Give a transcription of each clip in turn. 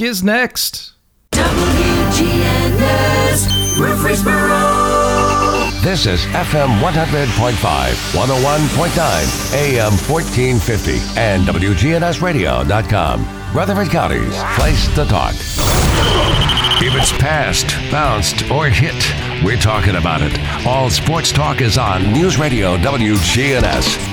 Talk is next. WGNS Murfreesboro. This is FM 100.5, 101.9, AM 1450, and WGNSradio.com. Rutherford County's place to talk. If it's passed, bounced, or hit, we're talking about it. All sports talk is on News Radio WGNS.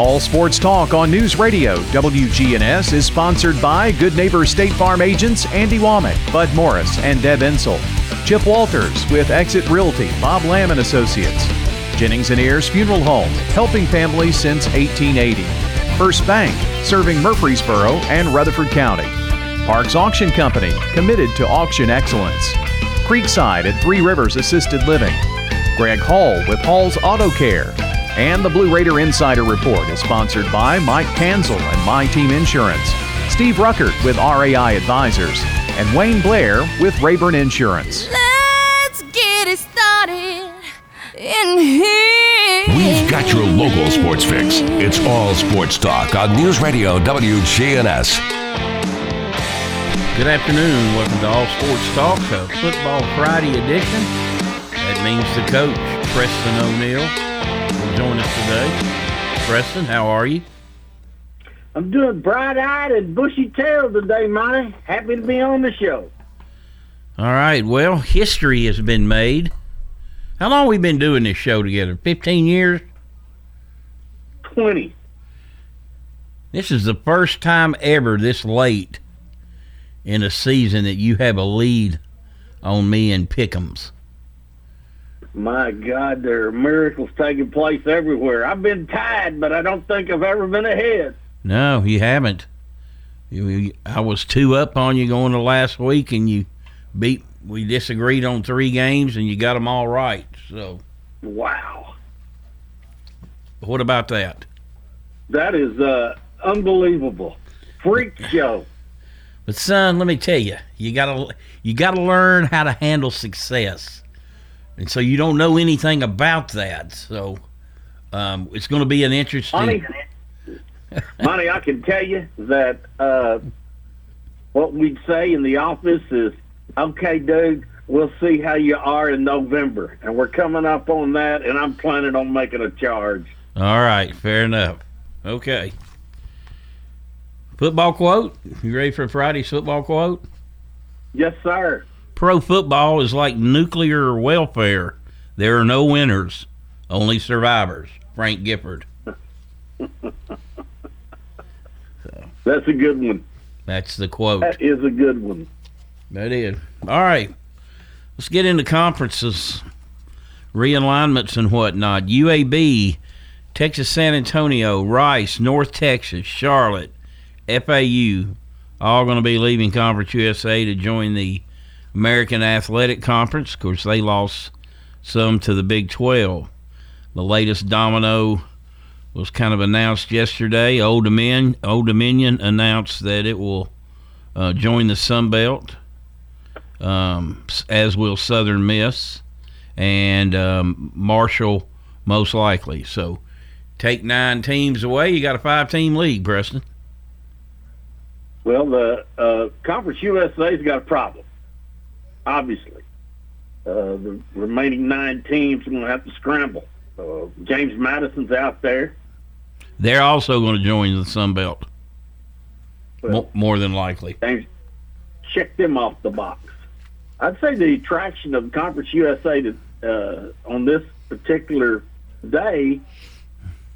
All Sports Talk on News Radio WGNS is sponsored by Good Neighbor State Farm agents Andy Womack, Bud Morris, and Deb Ensel. Chip Walters with Exit Realty, Bob Lamb and Associates. Jennings and Ayers Funeral Home, helping families since 1880. First Bank, serving Murfreesboro and Rutherford County. Parks Auction Company, committed to auction excellence. Creekside at Three Rivers Assisted Living. Greg Hall with Hall's Auto Care. And the Blue Raider Insider Report is sponsored by Mike Kanzel and My Team Insurance, Steve Ruckert with RAI Advisors, and Wayne Blair with Rayburn Insurance. Let's get it started in here. We've got your local sports fix. It's all sports talk on News Radio WGNS. Good afternoon. Welcome to All Sports Talk, a Football Friday edition. That means the coach, Preston O'Neill, will join us today. Preston, how are you? I'm doing bright-eyed and bushy-tailed today, Monty. Happy to be on the show. All right. Well, history has been made. How long we been doing this show together? 15 years? 20. This is the first time ever this late in a season that you have a lead on me in Pick'ems. My God, there are miracles taking place everywhere. I've been tied, but I don't think I've ever been ahead. No, you haven't. You, I was two up on you going to last week, and you beat. We disagreed on three games, and you got them all right. So, Wow. what about that? That is uh, unbelievable. Freak show. But son, let me tell you, you gotta you gotta learn how to handle success, and so you don't know anything about that. So, um, it's going to be an interesting. Money, Monty, I can tell you that uh, what we'd say in the office is, okay, dude, we'll see how you are in November. And we're coming up on that, and I'm planning on making a charge. All right, fair enough. Okay. Football quote. You ready for Friday's football quote? Yes, sir. Pro football is like nuclear welfare. There are no winners, only survivors. Frank Gifford. That's a good one. That's the quote. That is a good one. That is. All right. Let's get into conferences, realignments, and whatnot. UAB, Texas San Antonio, Rice, North Texas, Charlotte, FAU, all going to be leaving Conference USA to join the American Athletic Conference. Of course, they lost some to the Big 12. The latest domino was kind of announced yesterday. Old Dominion, Old Dominion announced that it will uh, join the Sun Belt, um, as will Southern Miss and um, Marshall, most likely. So take nine teams away, you got a five-team league, Preston. Well, the uh, Conference USA's got a problem, obviously. Uh, the remaining nine teams are going to have to scramble. Uh, James Madison's out there. They're also going to join the Sun Belt, Well, mo- more than likely. James, check them off the box. I'd say the attraction of Conference USA to, uh, on this particular day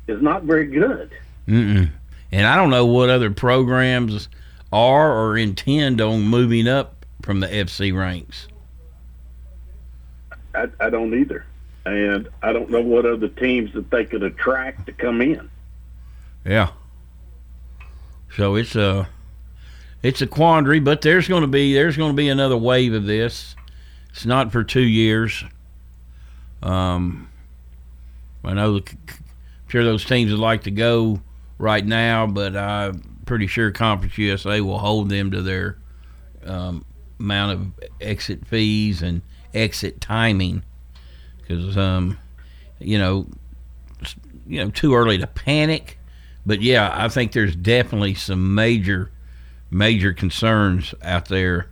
is not very good. Mm-mm. And I don't know what other programs are or intend on moving up from the FC ranks. I, I don't either. And I don't know what other teams that they could attract to come in. Yeah. So it's a it's a quandary, but there's going to be there's going to be another wave of this. It's not for two years. Um, I know the, I'm sure those teams would like to go right now, but I'm pretty sure Conference USA will hold them to their um, amount of exit fees and exit timing because um, you know you know too early to panic but yeah, I think there's definitely some major, major concerns out there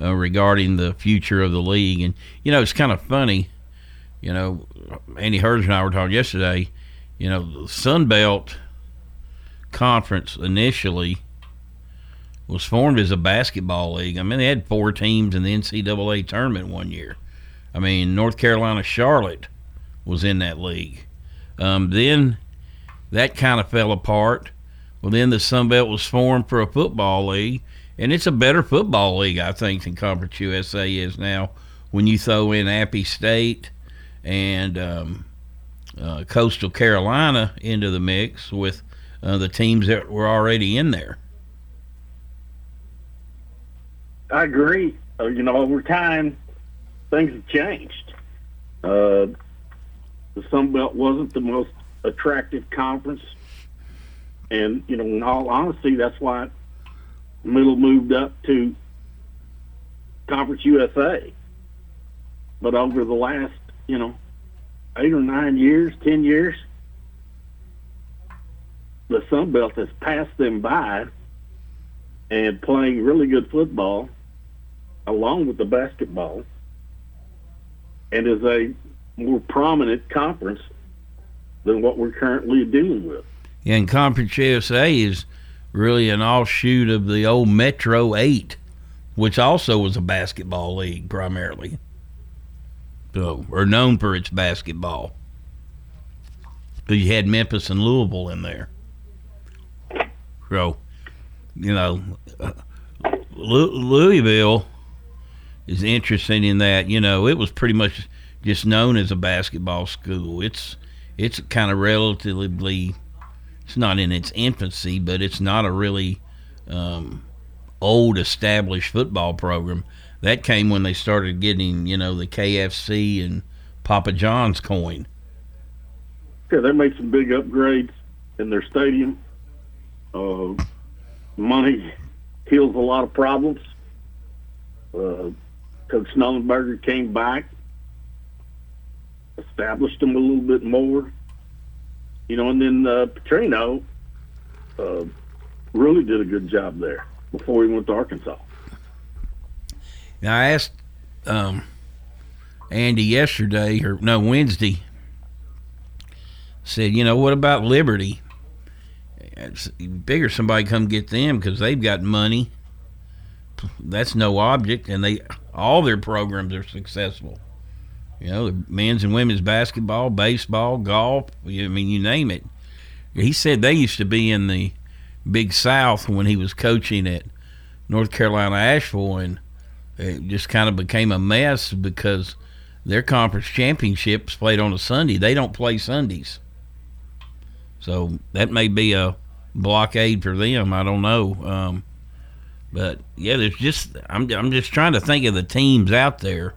uh, regarding the future of the league. And you know, it's kind of funny. You know, Andy Hurd and I were talking yesterday. You know, the Sun Belt Conference initially was formed as a basketball league. I mean, they had four teams in the NCAA tournament one year. I mean, North Carolina Charlotte was in that league. Um, then that kind of fell apart. Well, then the Sun Belt was formed for a football league, and it's a better football league, I think, than Conference USA is now. When you throw in Appy State and um, uh, Coastal Carolina into the mix with uh, the teams that were already in there. I agree. Uh, you know, over time, things have changed. Uh, the Sun Belt wasn't the most attractive conference, and you know, in all honesty, that's why Middle moved up to Conference USA. But over the last, you know, eight or nine years, ten years, the Sun Belt has passed them by and playing really good football along with the basketball and is a more prominent conference than what we're currently dealing with. Yeah, and Conference USA is really an offshoot of the old Metro 8, which also was a basketball league primarily. So, or known for its basketball. Because you had Memphis and Louisville in there. So, you know, uh, Louisville is interesting in that you know it was pretty much just known as a basketball school. It's it's kind of relatively it's not in its infancy, but it's not a really um, old established football program. That came when they started getting you know the KFC and Papa John's coin. Yeah, they made some big upgrades in their stadium. Uh, money heals a lot of problems. Uh, Coach Schnellenberger came back, established them a little bit more, you know, and then uh, Petrino uh, really did a good job there before he went to Arkansas. Now I asked um, Andy yesterday, or no Wednesday, said, you know, what about Liberty? It's bigger somebody come get them because they've got money. That's no object, and they all their programs are successful. You know, men's and women's basketball, baseball, golf. I mean, you name it. He said they used to be in the Big South when he was coaching at North Carolina Asheville, and it just kind of became a mess because their conference championships played on a Sunday. They don't play Sundays, so that may be a blockade for them. I don't know. Um, but yeah, there's just I'm I'm just trying to think of the teams out there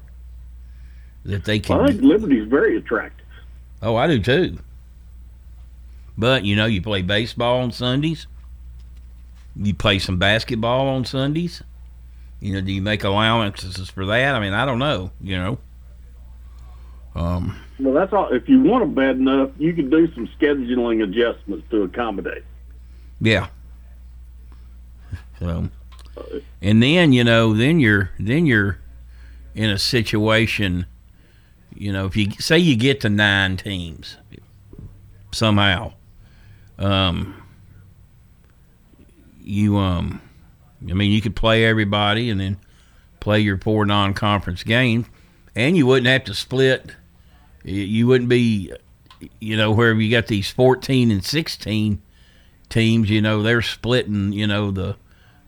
that they can. I think Liberty's very attractive. Oh, I do too. But you know, you play baseball on Sundays. You play some basketball on Sundays. You know, do you make allowances for that? I mean, I don't know. You know. Um, well, that's all. If you want them bad enough, you can do some scheduling adjustments to accommodate. Yeah. So, and then you know, then you're then you're in a situation. You know, if you say you get to nine teams somehow, um, you um, I mean, you could play everybody and then play your four non-conference games, and you wouldn't have to split. You wouldn't be, you know, wherever you got these fourteen and sixteen teams. You know, they're splitting. You know the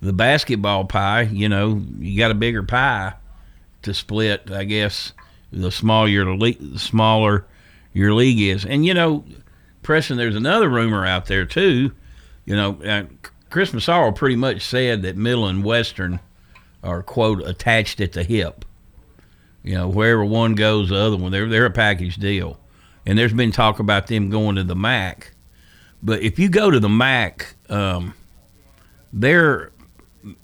the basketball pie, you know, you got a bigger pie to split, I guess, the smaller your league, the smaller your league is. And you know, Preston, there's another rumor out there too. You know, uh, Chris Massaro pretty much said that Middle and Western are quote attached at the hip. You know, wherever one goes, the other one. They're they're a package deal. And there's been talk about them going to the MAC. But if you go to the MAC, um, they're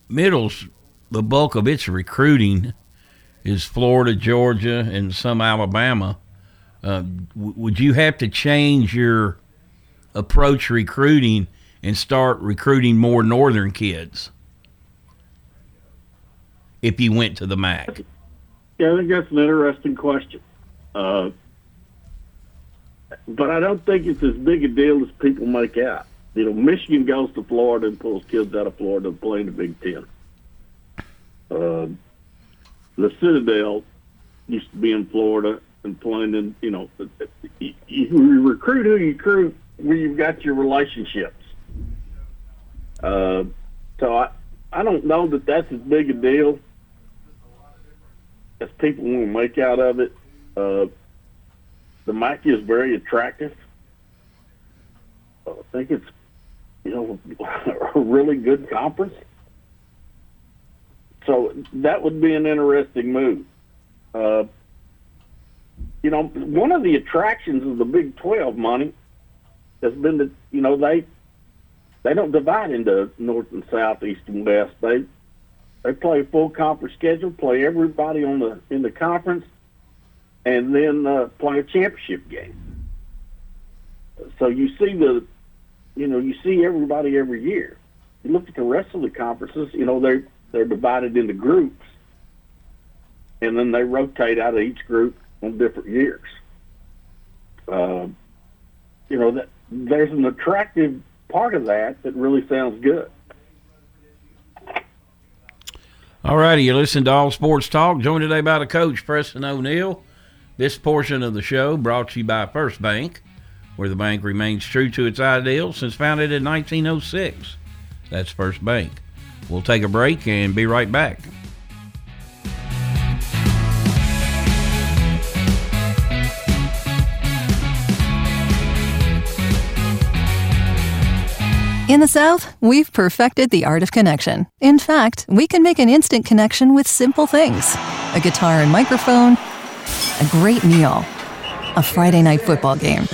Middle's the bulk of its recruiting is Florida, Georgia, and some Alabama. Uh, w- would you have to change your approach recruiting and start recruiting more northern kids? if you went to the MAC? Yeah, I think that's an interesting question. Uh, but I don't think it's as big a deal as people make out. You know, Michigan goes to Florida and pulls kids out of Florida to play in the Big Ten. Uh, the Citadel used to be in Florida and playing in, you know, you, you recruit who you recruit where you've got your relationships. Uh, so I, I don't know that that's as big a deal as people want to make out of it. Uh, the MAC is very attractive. I think it's, you know, a really good conference. So that would be an interesting move. Uh, you know, one of the attractions of the Big 12 money has been that, you know, they they don't divide into north and south, east and west. They they play a full conference schedule, play everybody on the in the conference, and then uh, play a championship game. So you see the, you know, you see everybody every year. You look at the rest of the conferences. You know, they're they're divided into groups, and then they rotate out of each group on different years. Uh, you know that there's an attractive part of that that really sounds good. All righty, you listen to All Sports Talk, joined today by the coach, Preston O'Neill. This portion of the show brought to you by First Bank, where the bank remains true to its ideals since founded in 1906. That's First Bank. We'll take a break and be right back. In the South, we've perfected the art of connection. In fact, we can make an instant connection with simple things a guitar and microphone, a great meal, a Friday night football game.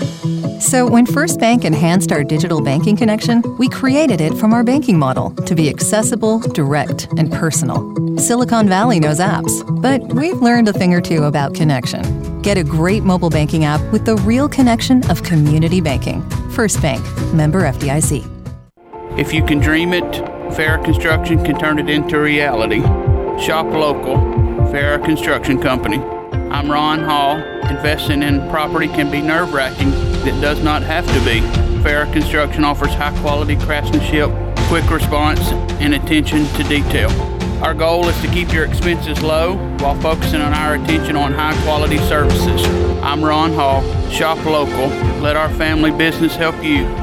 So, when First Bank enhanced our digital banking connection, we created it from our banking model to be accessible, direct, and personal. Silicon Valley knows apps, but we've learned a thing or two about connection. Get a great mobile banking app with the real connection of community banking. First Bank, member FDIC. If you can dream it, Farrah Construction can turn it into reality. Shop local, Farrah Construction Company. I'm Ron Hall. Investing in property can be nerve wracking. It does not have to be. Farrah Construction offers high quality craftsmanship, quick response, and attention to detail. Our goal is to keep your expenses low while focusing on our attention on high quality services. I'm Ron Hall. Shop local. Let our family business help you.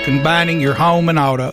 combining your home and auto.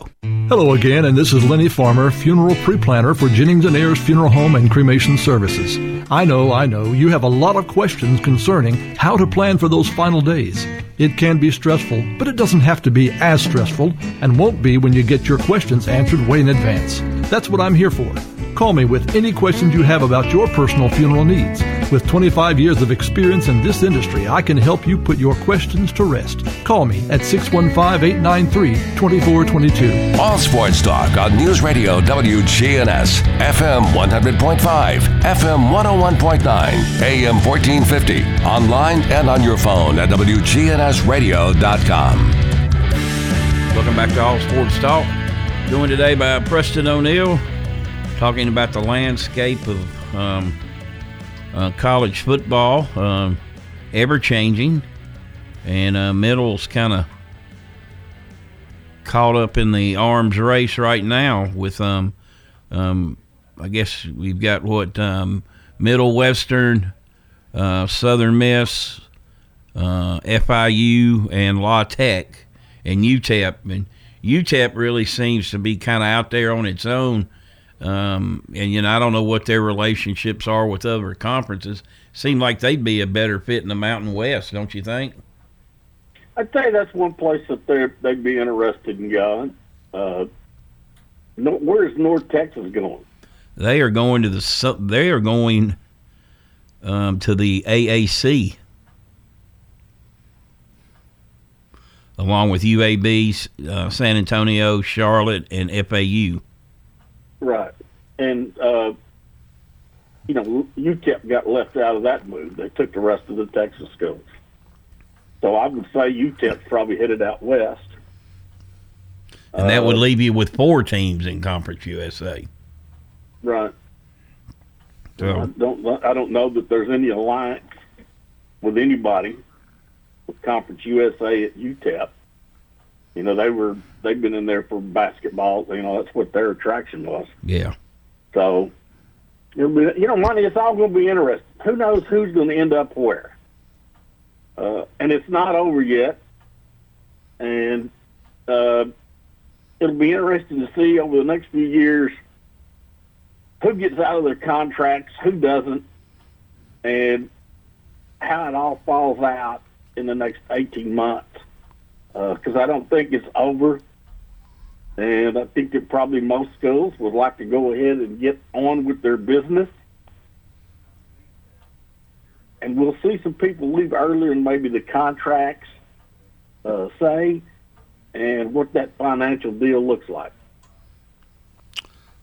Hello again, and this is Lenny Farmer, funeral pre-planner for Jennings and Ayers Funeral Home and Cremation Services. I know, I know, you have a lot of questions concerning how to plan for those final days. It can be stressful, but it doesn't have to be as stressful and won't be when you get your questions answered way in advance. That's what I'm here for. Call me with any questions you have about your personal funeral needs. With 25 years of experience in this industry, I can help you put your questions to rest. Call me at 615 893 2422. All Sports Talk on News Radio WGNS, FM 100.5, FM 101.9, AM 1450, online and on your phone at WGNSradio.com. Welcome back to All Sports Talk. Joined today by Preston O'Neill, talking about the landscape of um, uh, college football, um, ever changing, and uh, middle's kind of caught up in the arms race right now with um, um, I guess we've got what um, Middle Western, uh, Southern Miss, uh, FIU, and La Tech, and UTEP. And UTEP really seems to be kind of out there on its own. Um, and you know, I don't know what their relationships are with other conferences. Seem like they'd be a better fit in the Mountain West, don't you think? I'd say that's one place that they they'd be interested in going. Uh, no, where's North Texas going? they are going to the they are going um, to the AAC along with UAB, uh, San Antonio, Charlotte, and FAU. Right. And, uh, you know, UTEP got left out of that move. They took the rest of the Texas schools. So I would say UTEP's probably headed out west. And that would Uh, leave you with four teams in Conference USA. Right. I don't. I don't know that there's any alliance with anybody with Conference USA at UTEP. You know, they were they've been in there for basketball. You know, that's what their attraction was. yeah. So, it'll be, you know, money. It's all going to be interesting. Who knows who's going to end up where? Uh, and it's not over yet. And uh, it'll be interesting to see over the next few years who gets out of their contracts, who doesn't, and how it all falls out in the next 18 months. Because I don't think it's over. And I think that probably most schools would like to go ahead and get on with their business. And we'll see some people leave earlier than maybe the contracts uh, say and what that financial deal looks like.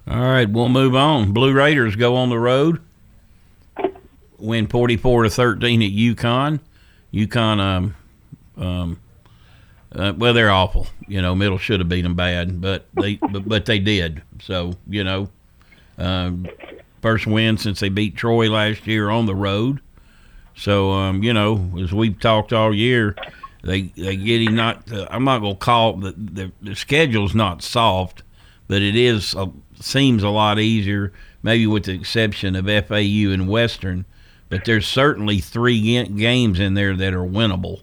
All right, we'll move on. Blue Raiders go on the road, win forty-four to thirteen at UConn. UConn, um, um, uh, well, they're awful. You know, Middle should have beat them bad, but they, but, but they did. So you know, um, first win since they beat Troy last year on the road. So um, you know, as we've talked all year, they they getting not. Uh, I'm not gonna call the, the the schedule's not soft, but it is a, seems a lot easier. Maybe with the exception of FAU and Western, but there's certainly three games in there that are winnable.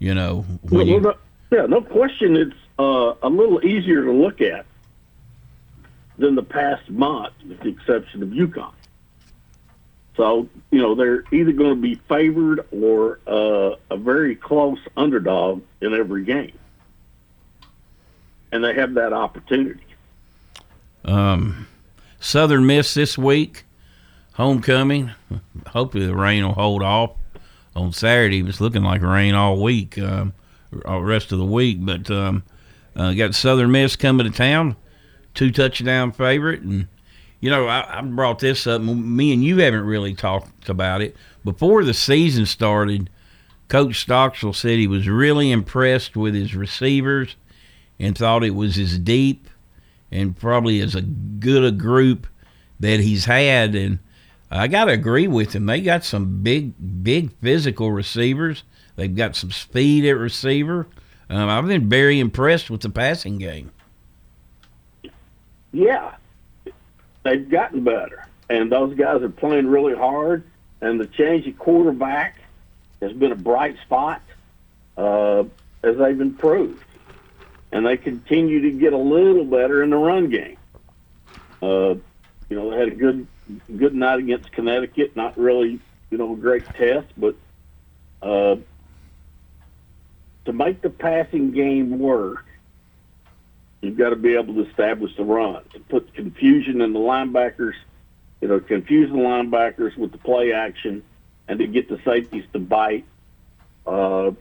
You know, Well, you, no, yeah, no question. It's uh, a little easier to look at than the past month, with the exception of UConn. So you know they're either going to be favored or uh, a very close underdog in every game, and they have that opportunity. Um, Southern Miss this week, homecoming. Hopefully the rain will hold off on Saturday. It's looking like rain all week, um, all rest of the week. But um, uh, got Southern Miss coming to town, two touchdown favorite, and you know I, I brought this up. Me and you haven't really talked about it before the season started. Coach Stockstill said he was really impressed with his receivers and thought it was as deep and probably as a good a group that he's had. And I got to agree with him. They got some big, big physical receivers. They've got some speed at receiver. Um, I've been very impressed with the passing game. Yeah, they've gotten better, and those guys are playing really hard. And the change of quarterback has been a bright spot uh, as they've improved, and they continue to get a little better in the run game. Uh, you know, they had a good good night against Connecticut. Not really, you know, a great test, but uh, to make the passing game work, You've got to be able to establish the run, to put confusion in the linebackers, you know, confuse the linebackers with the play action, and to get the safeties to bite. Uh,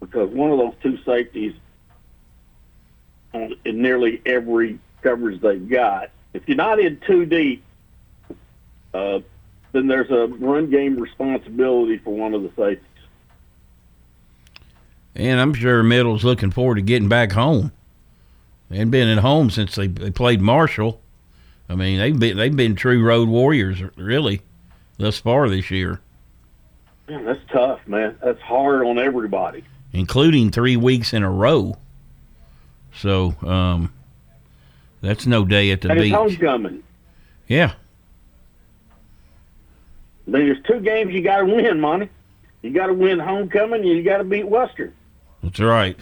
because one of those two safeties, in nearly every coverage they've got, if you're not in too deep, uh, then there's a run game responsibility for one of the safeties. And I'm sure Middle's looking forward to getting back home. They hadn't been at home since they, they played Marshall. I mean, they've been they've been true road warriors really thus far this year, Man, that's tough, man. That's hard on everybody. including three weeks in a row. So um, that's no day at the and it's beach. homecoming. Yeah, there's two games you got to win, Monty. You got to win homecoming, and you got to beat Western. that's right.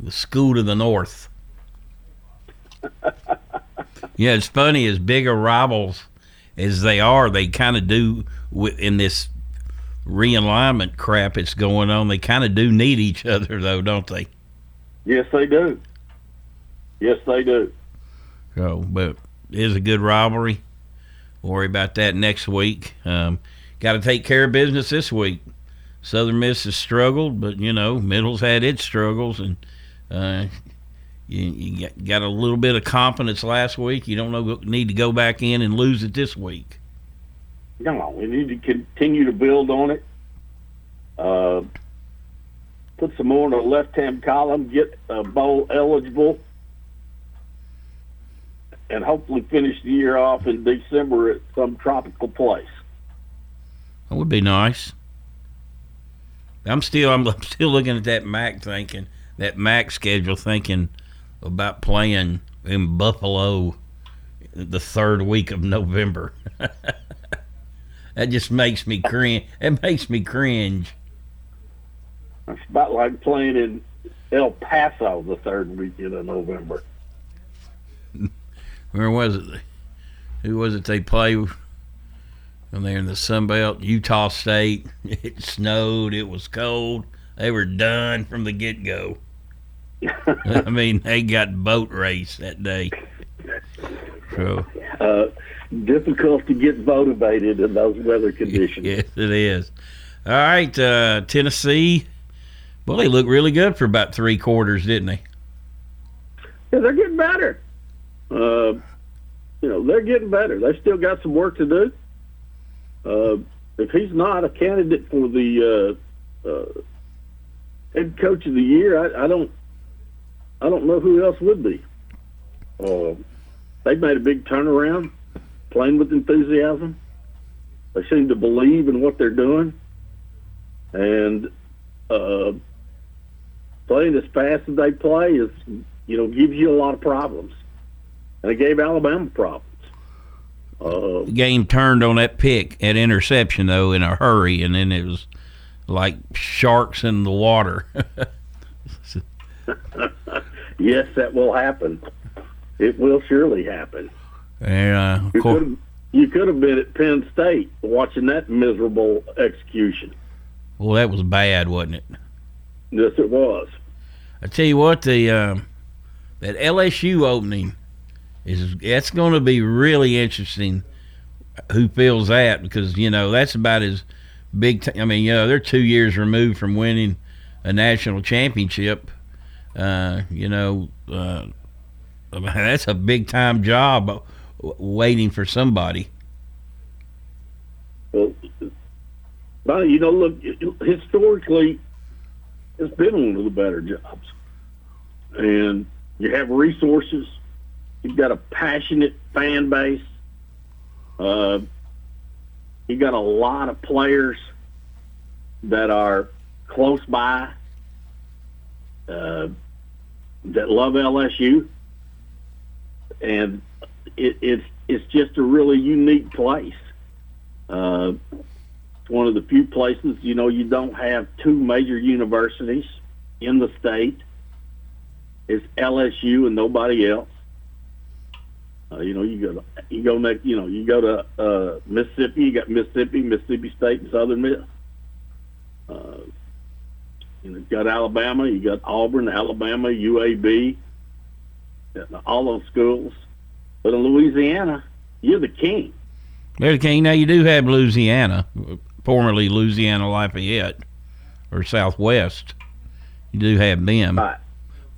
The school to the north. yeah, it's funny as big a rivals as they are, they kind of do in this realignment crap that's going on. They kind of do need each other, though, don't they? Yes, they do. Yes, they do. So, but is a good rivalry. Worry about that next week. Um, Got to take care of business this week. Southern Miss has struggled, but you know Middle's had its struggles, and uh, you, you got a little bit of confidence last week. You don't know need to go back in and lose it this week. No, we need to continue to build on it. Uh, put some more in the left-hand column. Get a bowl eligible, and hopefully finish the year off in December at some tropical place. That would be nice. I'm still I'm, still looking at that MAC thinking that MAC schedule thinking about playing in Buffalo the third week of November. that just makes me cringe. It makes me cringe. It's about like playing in El Paso the third weekend of November. Where was it? Who was it they play? when they're in the Sun Belt, Utah State. It snowed. It was cold. They were done from the get go. I mean, they got boat race that day. So, uh, difficult to get motivated in those weather conditions. Yes, it is. All right, uh, Tennessee. Well, they looked really good for about three quarters, didn't they? Yeah, they're getting better. Uh, you know, they're getting better. They still got some work to do. Uh, if he's not a candidate for the uh, uh, head coach of the year, I, I don't, I don't know who else would be. Uh, they've made a big turnaround, playing with enthusiasm. They seem to believe in what they're doing, and uh, playing as fast as they play is, you know, gives you a lot of problems. And it gave Alabama problems. Uh, game turned on that pick at interception though in a hurry, and then it was like sharks in the water. yes, that will happen. It will surely happen. Yeah, uh, you could you could have been at Penn State watching that miserable execution. Well, that was bad, wasn't it? Yes, it was. I tell you what, the uh, that LSU opening is that's going to be really interesting. Who feels that? Because you know that's about as big. T- I mean, you know, they're two years removed from winning a national championship. Uh, you know, uh, that's a big time job waiting for somebody. Well, you know, look, historically, it's been one of the better jobs, and you have resources You've got a passionate fan base. Uh, you got a lot of players that are close by uh, that love LSU, and it, it's it's just a really unique place. Uh, it's one of the few places you know you don't have two major universities in the state. It's LSU and nobody else. Uh, you know, you go to, you go next, you know, you go to uh, Mississippi. You got Mississippi, Mississippi State, and Southern Miss. Uh, you know, you got Alabama. You got Auburn, Alabama, UAB, all those schools. But in Louisiana, you're the king. You're the king. Now you do have Louisiana, formerly Louisiana Lafayette or Southwest. You do have them. Right.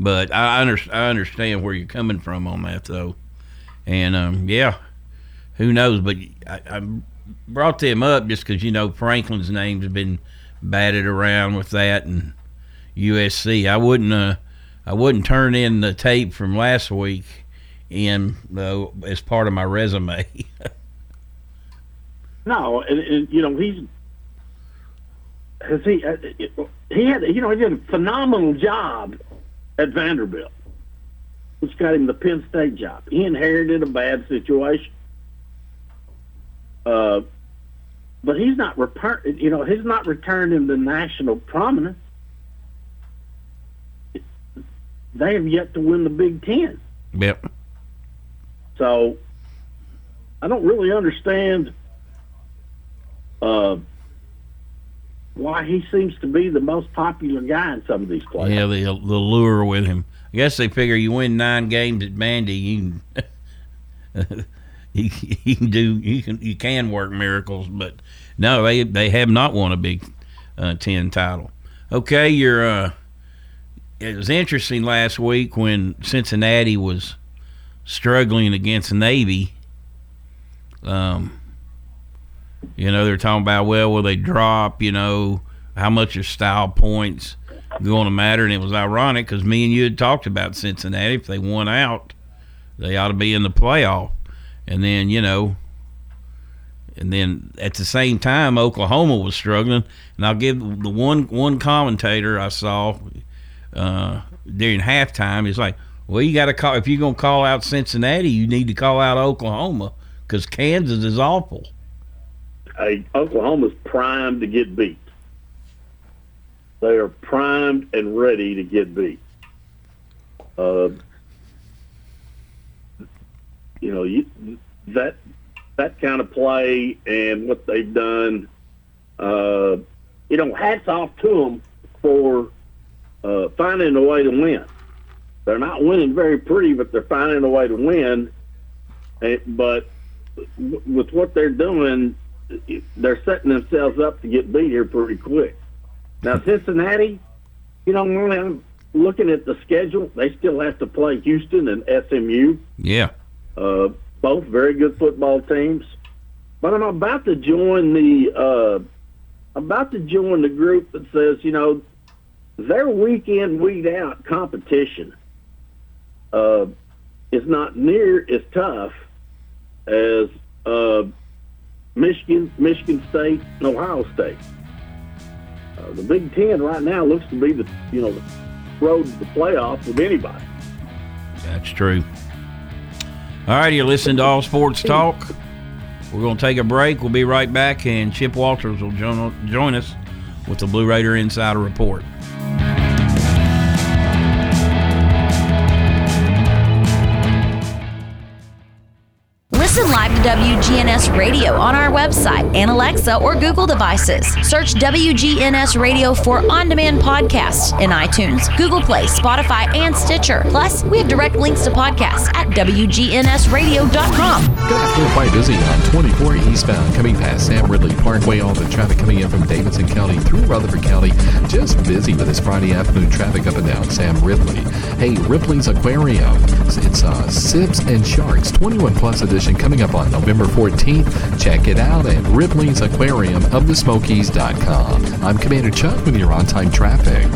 But I, under, I understand where you're coming from on that, though. And um, yeah, who knows? But I, I brought them up just because you know Franklin's name's been batted around with that and USC. I wouldn't uh, I wouldn't turn in the tape from last week in as part of my resume. no, and, and, you know he's has he uh, he had you know he did a phenomenal job at Vanderbilt which got him the Penn State job. He inherited a bad situation. Uh, but he's not return, you know, he's not returned him to national prominence. They have yet to win the Big Ten. Yep. So I don't really understand uh, why he seems to be the most popular guy in some of these places. Yeah, the the lure with him. I guess they figure you win nine games at Vandy, you he, he can do he can you can work miracles, but no, they they have not won a Big uh, Ten title. Okay, you're. Uh, it was interesting last week when Cincinnati was struggling against Navy. Um, you know, they're talking about well, will they drop? You know, how much are style points going to matter? And it was ironic because me and you had talked about Cincinnati. If they won out, they ought to be in the playoff. And then you know, and then at the same time, Oklahoma was struggling. And I'll give the one one commentator I saw uh, during halftime He's like, well, you got to call if you're gonna call out Cincinnati, you need to call out Oklahoma because Kansas is awful. Hey, Oklahoma's primed to get beat. They are primed and ready to get beat. Uh, you know, you, that that kind of play and what they've done. Uh, you know, hats off to them for uh, finding a way to win. They're not winning very pretty, but they're finding a way to win. And, but with what they're doing, they're setting themselves up to get beat here pretty quick. Now, Cincinnati, you know, I'm looking at the schedule, they still have to play Houston and SMU. Yeah. Uh, both very good football teams. But I'm about to join the uh, about to join the group that says, you know, their week in, week out competition uh, is not near as tough as uh, Michigan, Michigan State, and Ohio State. Uh, the Big Ten right now looks to be the you know the road to the playoffs with anybody. That's true. All right, you're listening to All Sports Talk. We're going to take a break. We'll be right back, and Chip Walters will join, join us with the Blue Raider Insider Report. Radio on our website and Alexa or Google devices. Search WGNS Radio for on demand podcasts in iTunes, Google Play, Spotify, and Stitcher. Plus, we have direct links to podcasts at WGNSradio.com. Good afternoon. Quite busy on 24 eastbound coming past Sam Ridley Parkway. All the traffic coming in from Davidson County through Rutherford County. Just busy with this Friday afternoon traffic up and down Sam Ridley. Hey, Ripley's Aquarium. It's uh, Sips and Sharks 21 Plus edition coming up on November 14th. Check it out at Ripley's Aquarium of the Smokies.com. I'm Commander Chuck with your on time traffic.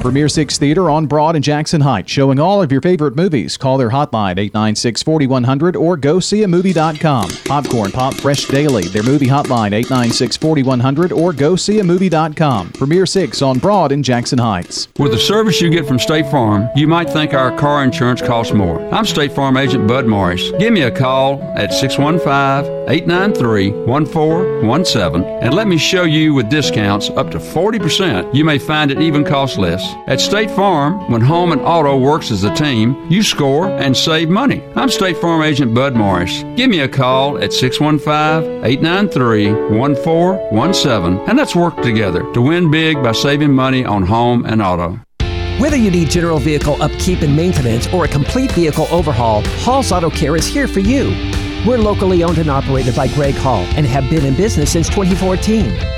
Premier 6 Theater on Broad and Jackson Heights, showing all of your favorite movies. Call their hotline 896 4100 or go see a movie.com. Popcorn Pop Fresh Daily, their movie hotline 896 4100 or go see a movie.com. Premier 6 on Broad and Jackson Heights. With the service you get from State Farm, you might think our car insurance costs more. I'm State Farm agent Bud Morris. Give me a call at 615 893 1417 and let me show you with discounts up to 40%. You may find it even costs less. At State Farm, when home and auto works as a team, you score and save money. I'm State Farm agent Bud Morris. Give me a call at 615 893 1417 and let's work together to win big by saving money on home and auto. Whether you need general vehicle upkeep and maintenance or a complete vehicle overhaul, Hall's Auto Care is here for you. We're locally owned and operated by Greg Hall and have been in business since 2014.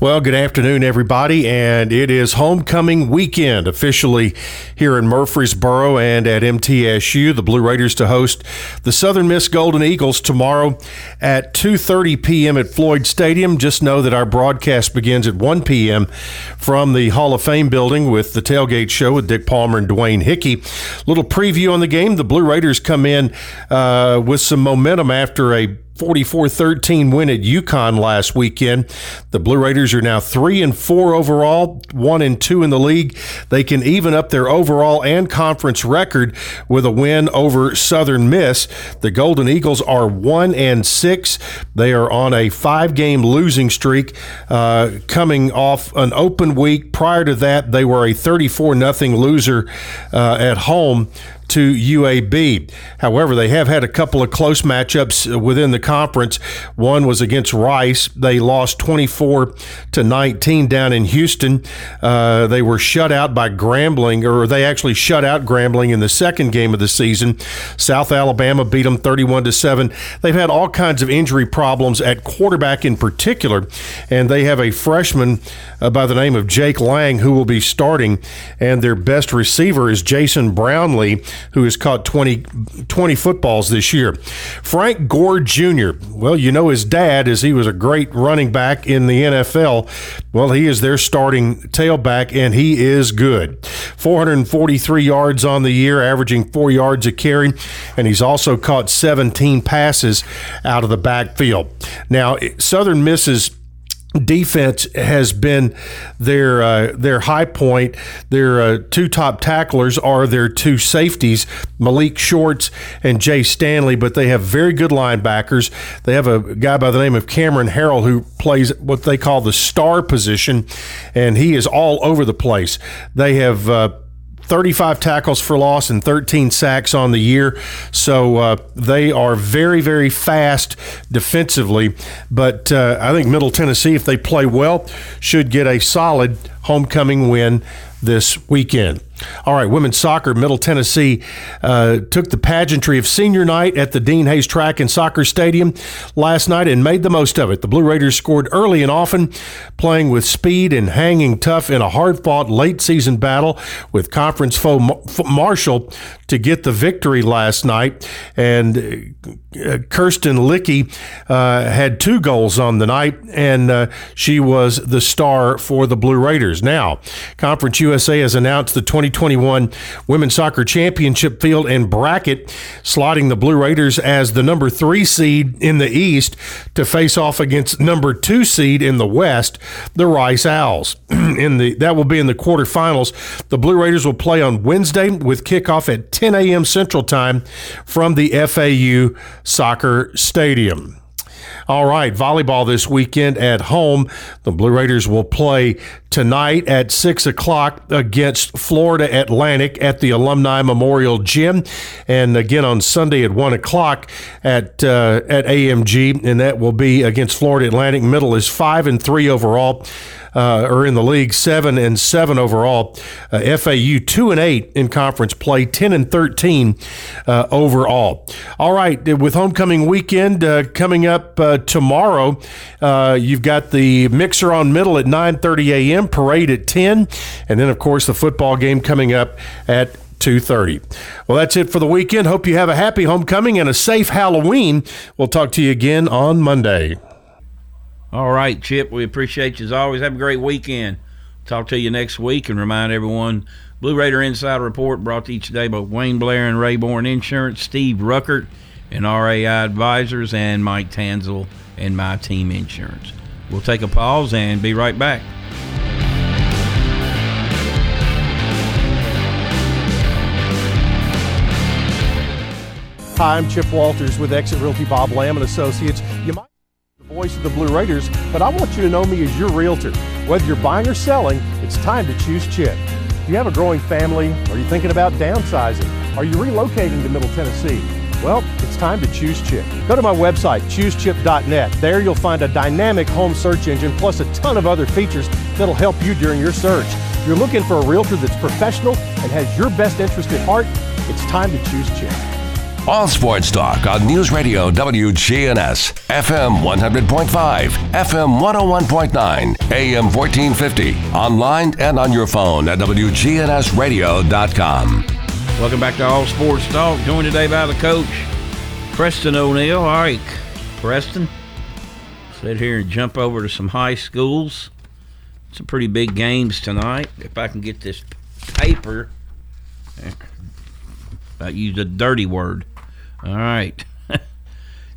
Well, good afternoon, everybody, and it is homecoming weekend officially here in Murfreesboro and at MTSU. The Blue Raiders to host the Southern Miss Golden Eagles tomorrow at 2:30 p.m. at Floyd Stadium. Just know that our broadcast begins at 1 p.m. from the Hall of Fame building with the tailgate show with Dick Palmer and Dwayne Hickey. Little preview on the game: the Blue Raiders come in uh, with some momentum after a 44-13 win at UConn last weekend. The Blue Raiders are now 3 and 4 overall, 1 and 2 in the league. They can even up their overall and conference record with a win over Southern Miss. The Golden Eagles are 1 and 6. They are on a 5-game losing streak uh, coming off an open week. Prior to that, they were a 34 nothing loser uh, at home to UAB. However, they have had a couple of close matchups within the conference. One was against Rice. They lost 24 to 19 down in Houston. Uh, they were shut out by Grambling, or they actually shut out Grambling in the second game of the season. South Alabama beat them 31 to 7. They've had all kinds of injury problems at quarterback in particular, and they have a freshman uh, by the name of Jake Lang who will be starting, and their best receiver is Jason Brownlee who has caught 20, 20 footballs this year. Frank Gore Jr., well, you know his dad as he was a great running back in the NFL. Well, he is their starting tailback, and he is good. 443 yards on the year, averaging four yards a carry, and he's also caught 17 passes out of the backfield. Now, Southern Miss's defense has been their uh, their high point. Their uh, two top tacklers are their two safeties, Malik Shorts and Jay Stanley. But they have very good linebackers. They have a guy by the name of Cameron Harrell who plays what they call the star position, and he is all over the place. They have. Uh, 35 tackles for loss and 13 sacks on the year. So uh, they are very, very fast defensively. But uh, I think Middle Tennessee, if they play well, should get a solid homecoming win this weekend. All right, women's soccer, Middle Tennessee uh, took the pageantry of senior night at the Dean Hayes Track and Soccer Stadium last night and made the most of it. The Blue Raiders scored early and often, playing with speed and hanging tough in a hard fought late season battle with conference foe Marshall to get the victory last night. And uh, Kirsten Licky uh, had two goals on the night, and uh, she was the star for the Blue Raiders. Now, Conference USA has announced the 20 2021 Women's Soccer Championship field and bracket, slotting the Blue Raiders as the number three seed in the East to face off against number two seed in the West, the Rice Owls. in the that will be in the quarterfinals. The Blue Raiders will play on Wednesday with kickoff at 10 a.m. Central Time from the FAU Soccer Stadium. All right, volleyball this weekend at home. The Blue Raiders will play tonight at 6 o'clock against Florida Atlantic at the Alumni Memorial Gym, and again on Sunday at 1 o'clock at uh, at AMG, and that will be against Florida Atlantic. Middle is 5 and 3 overall uh, are in the league, seven and seven overall. Uh, FAU two and eight in conference play, ten and thirteen uh, overall. All right, with homecoming weekend uh, coming up uh, tomorrow, uh, you've got the mixer on middle at nine thirty a.m., parade at ten, and then of course the football game coming up at 2.30 well that's it for the weekend hope you have a happy homecoming and a safe halloween we'll talk to you again on monday all right, Chip. We appreciate you as always. Have a great weekend. Talk to you next week and remind everyone Blue Raider Insider Report brought to you today by Wayne Blair and Rayborn Insurance, Steve Ruckert and RAI Advisors, and Mike Tanzel and My Team Insurance. We'll take a pause and be right back. Hi, I'm Chip Walters with Exit Realty Bob Lamb and Associates. You might voice of the Blue Raiders, but I want you to know me as your realtor. Whether you're buying or selling, it's time to choose Chip. Do you have a growing family? Are you thinking about downsizing? Are you relocating to Middle Tennessee? Well, it's time to choose Chip. Go to my website, choosechip.net. There you'll find a dynamic home search engine plus a ton of other features that'll help you during your search. If you're looking for a realtor that's professional and has your best interest at heart, it's time to choose Chip. All sports talk on News Radio WGNS, FM 100.5, FM 101.9, AM 1450, online and on your phone at WGNSradio.com. Welcome back to All Sports Talk. Joined today by the coach, Preston O'Neill. All right, Preston, sit here and jump over to some high schools. Some pretty big games tonight. If I can get this paper, I used a dirty word. All right.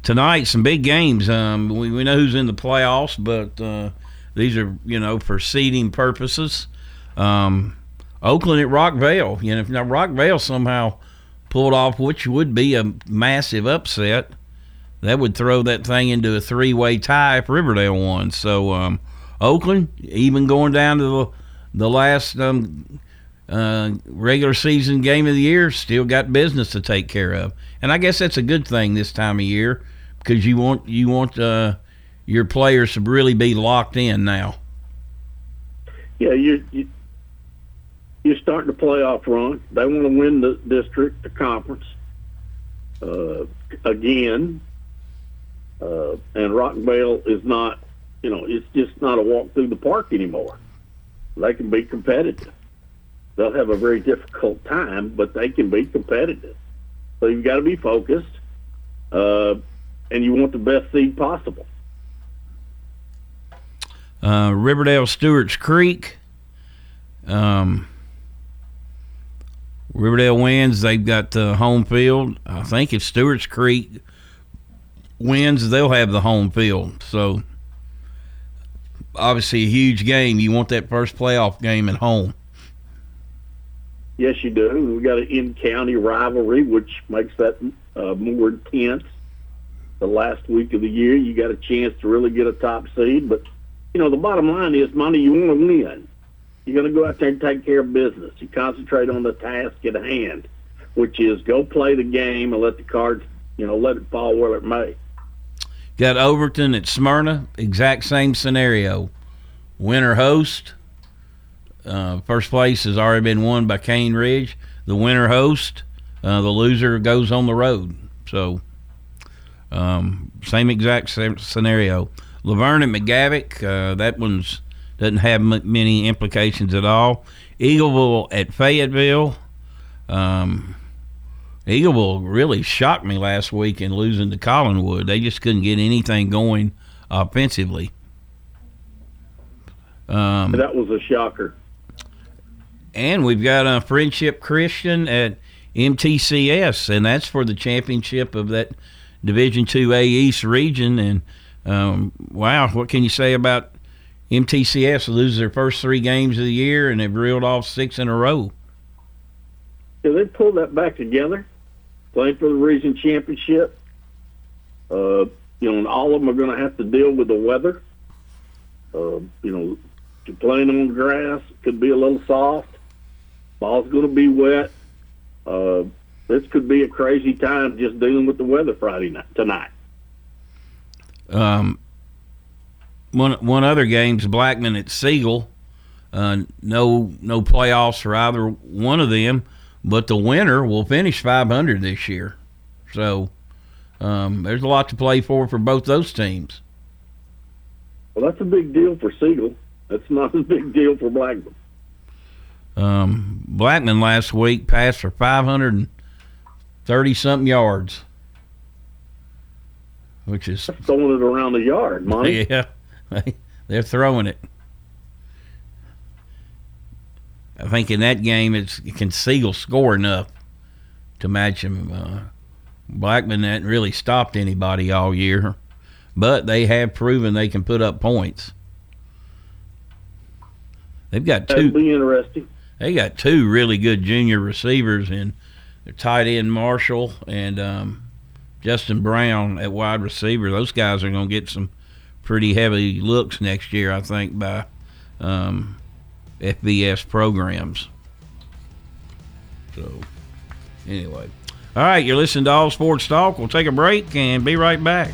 Tonight, some big games. Um, we, we know who's in the playoffs, but uh, these are, you know, for seeding purposes. Um, Oakland at Rockvale. You know, if now Rockvale somehow pulled off, which would be a massive upset, that would throw that thing into a three-way tie if Riverdale won. So um, Oakland, even going down to the the last um, uh, regular season game of the year, still got business to take care of, and I guess that's a good thing this time of year because you want you want uh, your players to really be locked in now. Yeah, you, you you're starting the playoff run. They want to win the district, the conference, uh, again. Uh, and Rockvale is not, you know, it's just not a walk through the park anymore. They can be competitive. They'll have a very difficult time, but they can be competitive. So you've got to be focused, uh, and you want the best seed possible. Uh, Riverdale Stewart's Creek. Um, Riverdale wins. They've got the home field. I think if Stewart's Creek wins, they'll have the home field. So obviously a huge game. You want that first playoff game at home. Yes, you do. We've got an in-county rivalry, which makes that uh, more intense. The last week of the year, you got a chance to really get a top seed. But you know, the bottom line is, money. You want to win. You're going to go out there and take care of business. You concentrate on the task at hand, which is go play the game and let the cards, you know, let it fall where it may. Got Overton at Smyrna, exact same scenario. Winner host. Uh, first place has already been won by Cane Ridge. The winner host, uh, the loser goes on the road. So, um, same exact scenario. LaVergne at McGavock, uh, that one's doesn't have m- many implications at all. Eagleville at Fayetteville. Um, Eagleville really shocked me last week in losing to Collinwood. They just couldn't get anything going offensively. Um, that was a shocker. And we've got a Friendship Christian at MTCS, and that's for the championship of that Division Two A East region. And um, wow, what can you say about MTCS? Loses their first three games of the year, and they've reeled off six in a row. Yeah, they pulled that back together, playing for the region championship. Uh, you know, and all of them are going to have to deal with the weather. Uh, you know, playing on grass could be a little soft. Ball's going to be wet. Uh, this could be a crazy time just dealing with the weather Friday night tonight. Um, one one other game's Blackman at Siegel. Uh, no no playoffs for either one of them, but the winner will finish 500 this year. So um, there's a lot to play for for both those teams. Well, that's a big deal for Siegel. That's not a big deal for Blackman. Um, Blackman last week passed for 530 something yards, which is throwing it around the yard, Monty. Yeah, they're throwing it. I think in that game, it's can Siegel score enough to match him. Uh, Blackman hasn't really stopped anybody all year, but they have proven they can put up points. They've got two. That'd be interesting. They got two really good junior receivers in their tight end Marshall and um, Justin Brown at wide receiver. Those guys are going to get some pretty heavy looks next year, I think, by um, FBS programs. So, anyway. All right, you're listening to All Sports Talk. We'll take a break and be right back.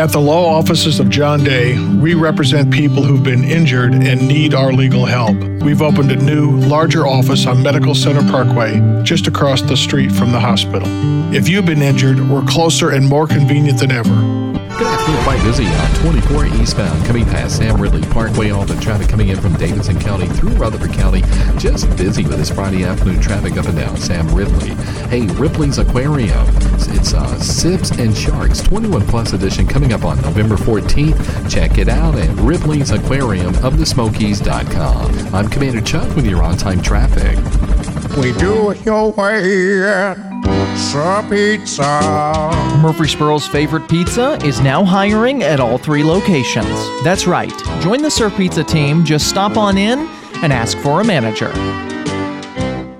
At the law offices of John Day, we represent people who've been injured and need our legal help. We've opened a new, larger office on Medical Center Parkway, just across the street from the hospital. If you've been injured, we're closer and more convenient than ever. Good afternoon. Quite busy on 24 eastbound coming past Sam Ridley Parkway. All the traffic coming in from Davidson County through Rutherford County. Just busy with this Friday afternoon traffic up and down Sam Ridley. Hey, Ripley's Aquarium. It's uh, Sips and Sharks 21 Plus edition coming up on November 14th. Check it out at Ripley's Aquarium of the Smokies.com. I'm Commander Chuck with your on time traffic. We do it your way. Sir Pizza. Murfreesboro's favorite pizza is now hiring at all three locations. That's right. Join the Sir Pizza team. Just stop on in and ask for a manager.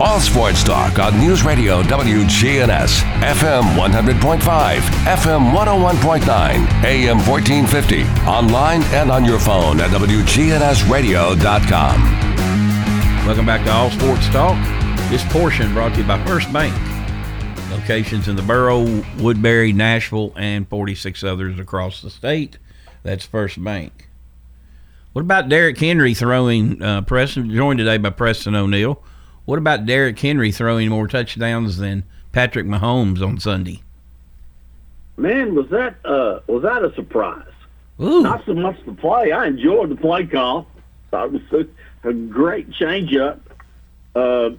All sports talk on News Radio WGNS, FM 100.5, FM 101.9, AM 1450, online and on your phone at WGNSradio.com. Welcome back to All Sports Talk. This portion brought to you by First Bank. Locations in the borough, Woodbury, Nashville, and 46 others across the state. That's First Bank. What about Derrick Henry throwing? Uh, Preston joined today by Preston O'Neill. What about Derrick Henry throwing more touchdowns than Patrick Mahomes on Sunday? Man, was that uh, was that a surprise? Ooh. Not so much the play. I enjoyed the play call. Thought it was a, a great changeup. Uh,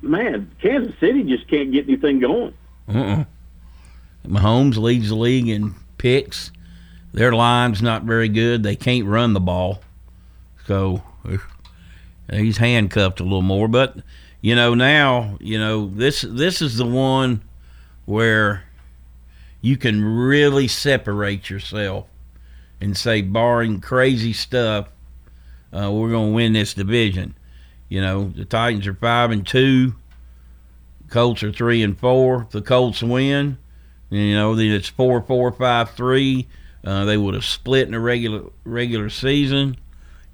man, Kansas City just can't get anything going. Uh-uh. Mahomes leads the league in picks. Their line's not very good. They can't run the ball, so he's handcuffed a little more. But you know now, you know this this is the one where you can really separate yourself and say, barring crazy stuff, uh, we're going to win this division. You know, the Titans are five and two. Colts are three and four. If the Colts win, you know, then it's four, four, five, three. Uh, they would have split in the regular regular season,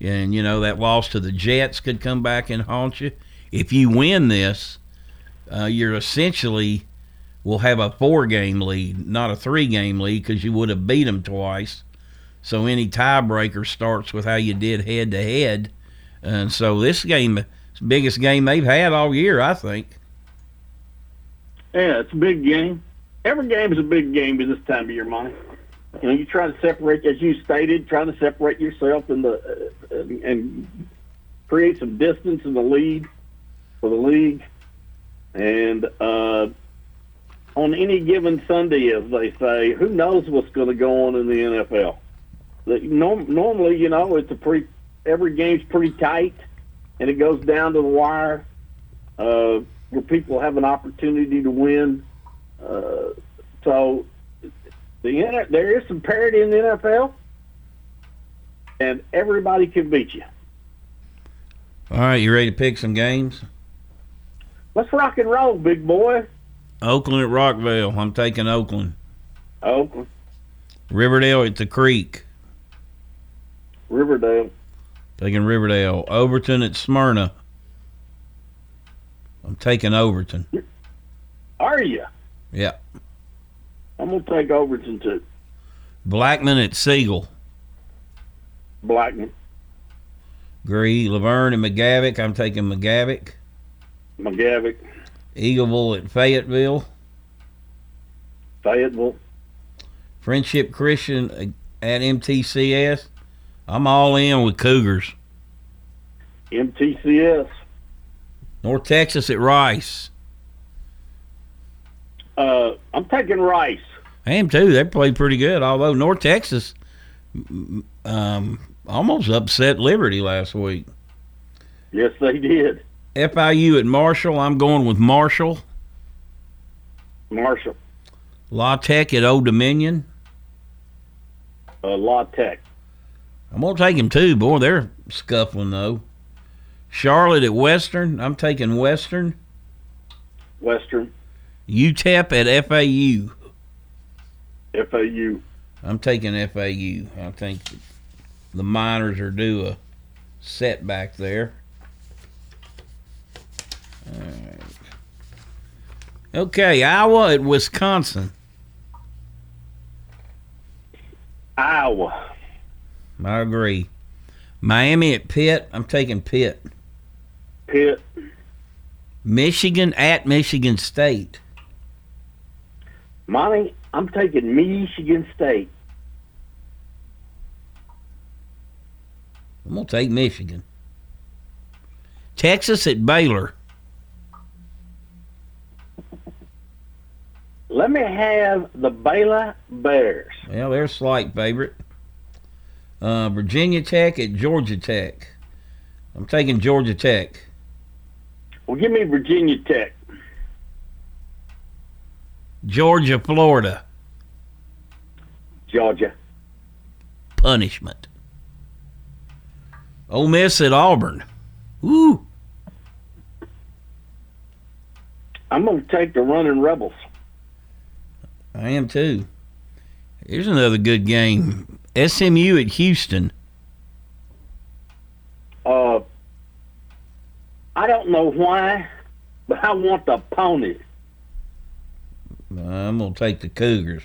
and you know that loss to the Jets could come back and haunt you. If you win this, uh, you're essentially will have a four game lead, not a three game lead, because you would have beat them twice. So any tiebreaker starts with how you did head to head, and so this game, biggest game they've had all year, I think. Yeah, it's a big game. Every game is a big game this time of year, Monty. You know, you try to separate, as you stated, trying to separate yourself in the uh, and create some distance in the lead for the league. And uh, on any given Sunday, as they say, who knows what's going to go on in the NFL? The, norm, normally, you know, it's a pretty every game's pretty tight, and it goes down to the wire, uh, where people have an opportunity to win. Uh, so the there is some parity in the NFL, and everybody can beat you. All right, you ready to pick some games? Let's rock and roll, big boy. Oakland at Rockvale. I'm taking Oakland. Oakland. Riverdale at the Creek. Riverdale. Taking Riverdale. Overton at Smyrna. I'm taking Overton. Are you? Yeah. I'm gonna take Overton too. Blackman at Siegel. Blackman, Agree. LaVergne and McGavock. I'm taking McGavock. McGavock, Eagleville at Fayetteville. Fayetteville, Friendship Christian at MTCS. I'm all in with Cougars. MTCS. North Texas at Rice. Uh, I'm taking Rice. I am too. They played pretty good. Although North Texas um, almost upset Liberty last week. Yes, they did. FIU at Marshall. I'm going with Marshall. Marshall, La Tech at Old Dominion. uh, La Tech, I'm gonna take him too. Boy, they're scuffling though. Charlotte at Western. I'm taking Western. Western, UTEP at FAU. FAU. I'm taking FAU. I think the Miners are due a setback there. All right. Okay, Iowa at Wisconsin. Iowa, I agree. Miami at Pitt. I'm taking Pitt. Pitt, Michigan at Michigan State. Monty. I'm taking Michigan State. I'm gonna take Michigan. Texas at Baylor. Let me have the Baylor Bears. Well, they're a slight favorite. Uh, Virginia Tech at Georgia Tech. I'm taking Georgia Tech. Well, give me Virginia Tech. Georgia, Florida. Georgia, Punishment. Ole Miss at Auburn. Woo. I'm going to take the Running Rebels. I am too. Here's another good game. SMU at Houston. Uh, I don't know why, but I want the ponies. I'm gonna take the Cougars.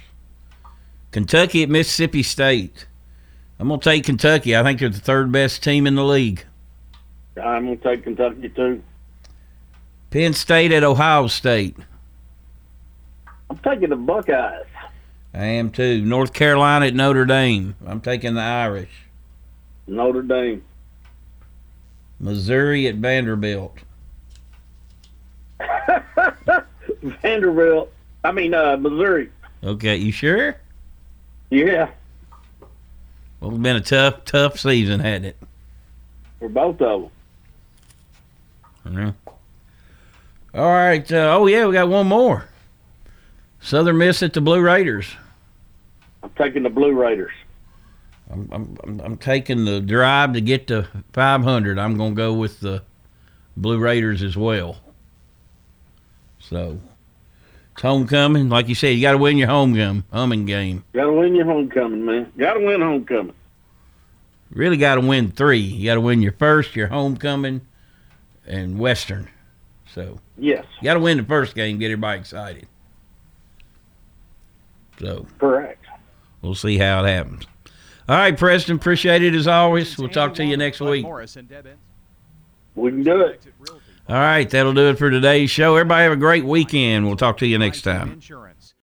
Kentucky at Mississippi State. I'm gonna take Kentucky. I think they're the third best team in the league. I'm going to take Kentucky too. Penn State at Ohio State. I'm taking the Buckeyes. I am too. North Carolina at Notre Dame. I'm taking the Irish. Notre Dame. Missouri at Vanderbilt. Vanderbilt. I mean, uh, Missouri. Okay, you sure? Yeah, Well, it's been a tough, tough season, hasn't it? for both of them. Yeah. All right. Uh, oh yeah, we got one more. Southern Miss at the Blue Raiders. I'm taking the Blue Raiders. I'm, I'm, I'm- I'm taking the drive to get to 500. I'm going to go with the Blue Raiders as well. So it's homecoming. Like you said, you got to win your homecoming humming game. Got to win your homecoming, man. Got to win homecoming. Really got to win three. You got to win your first, your homecoming, and Western. So Yes, you got to win the first game, get everybody excited. So correct. we'll see how it happens. All right, Preston, appreciate it as always. We'll talk to you next week. Morris and Deb We can do it. All right, that'll do it for today's show. Everybody have a great weekend. We'll talk to you next time.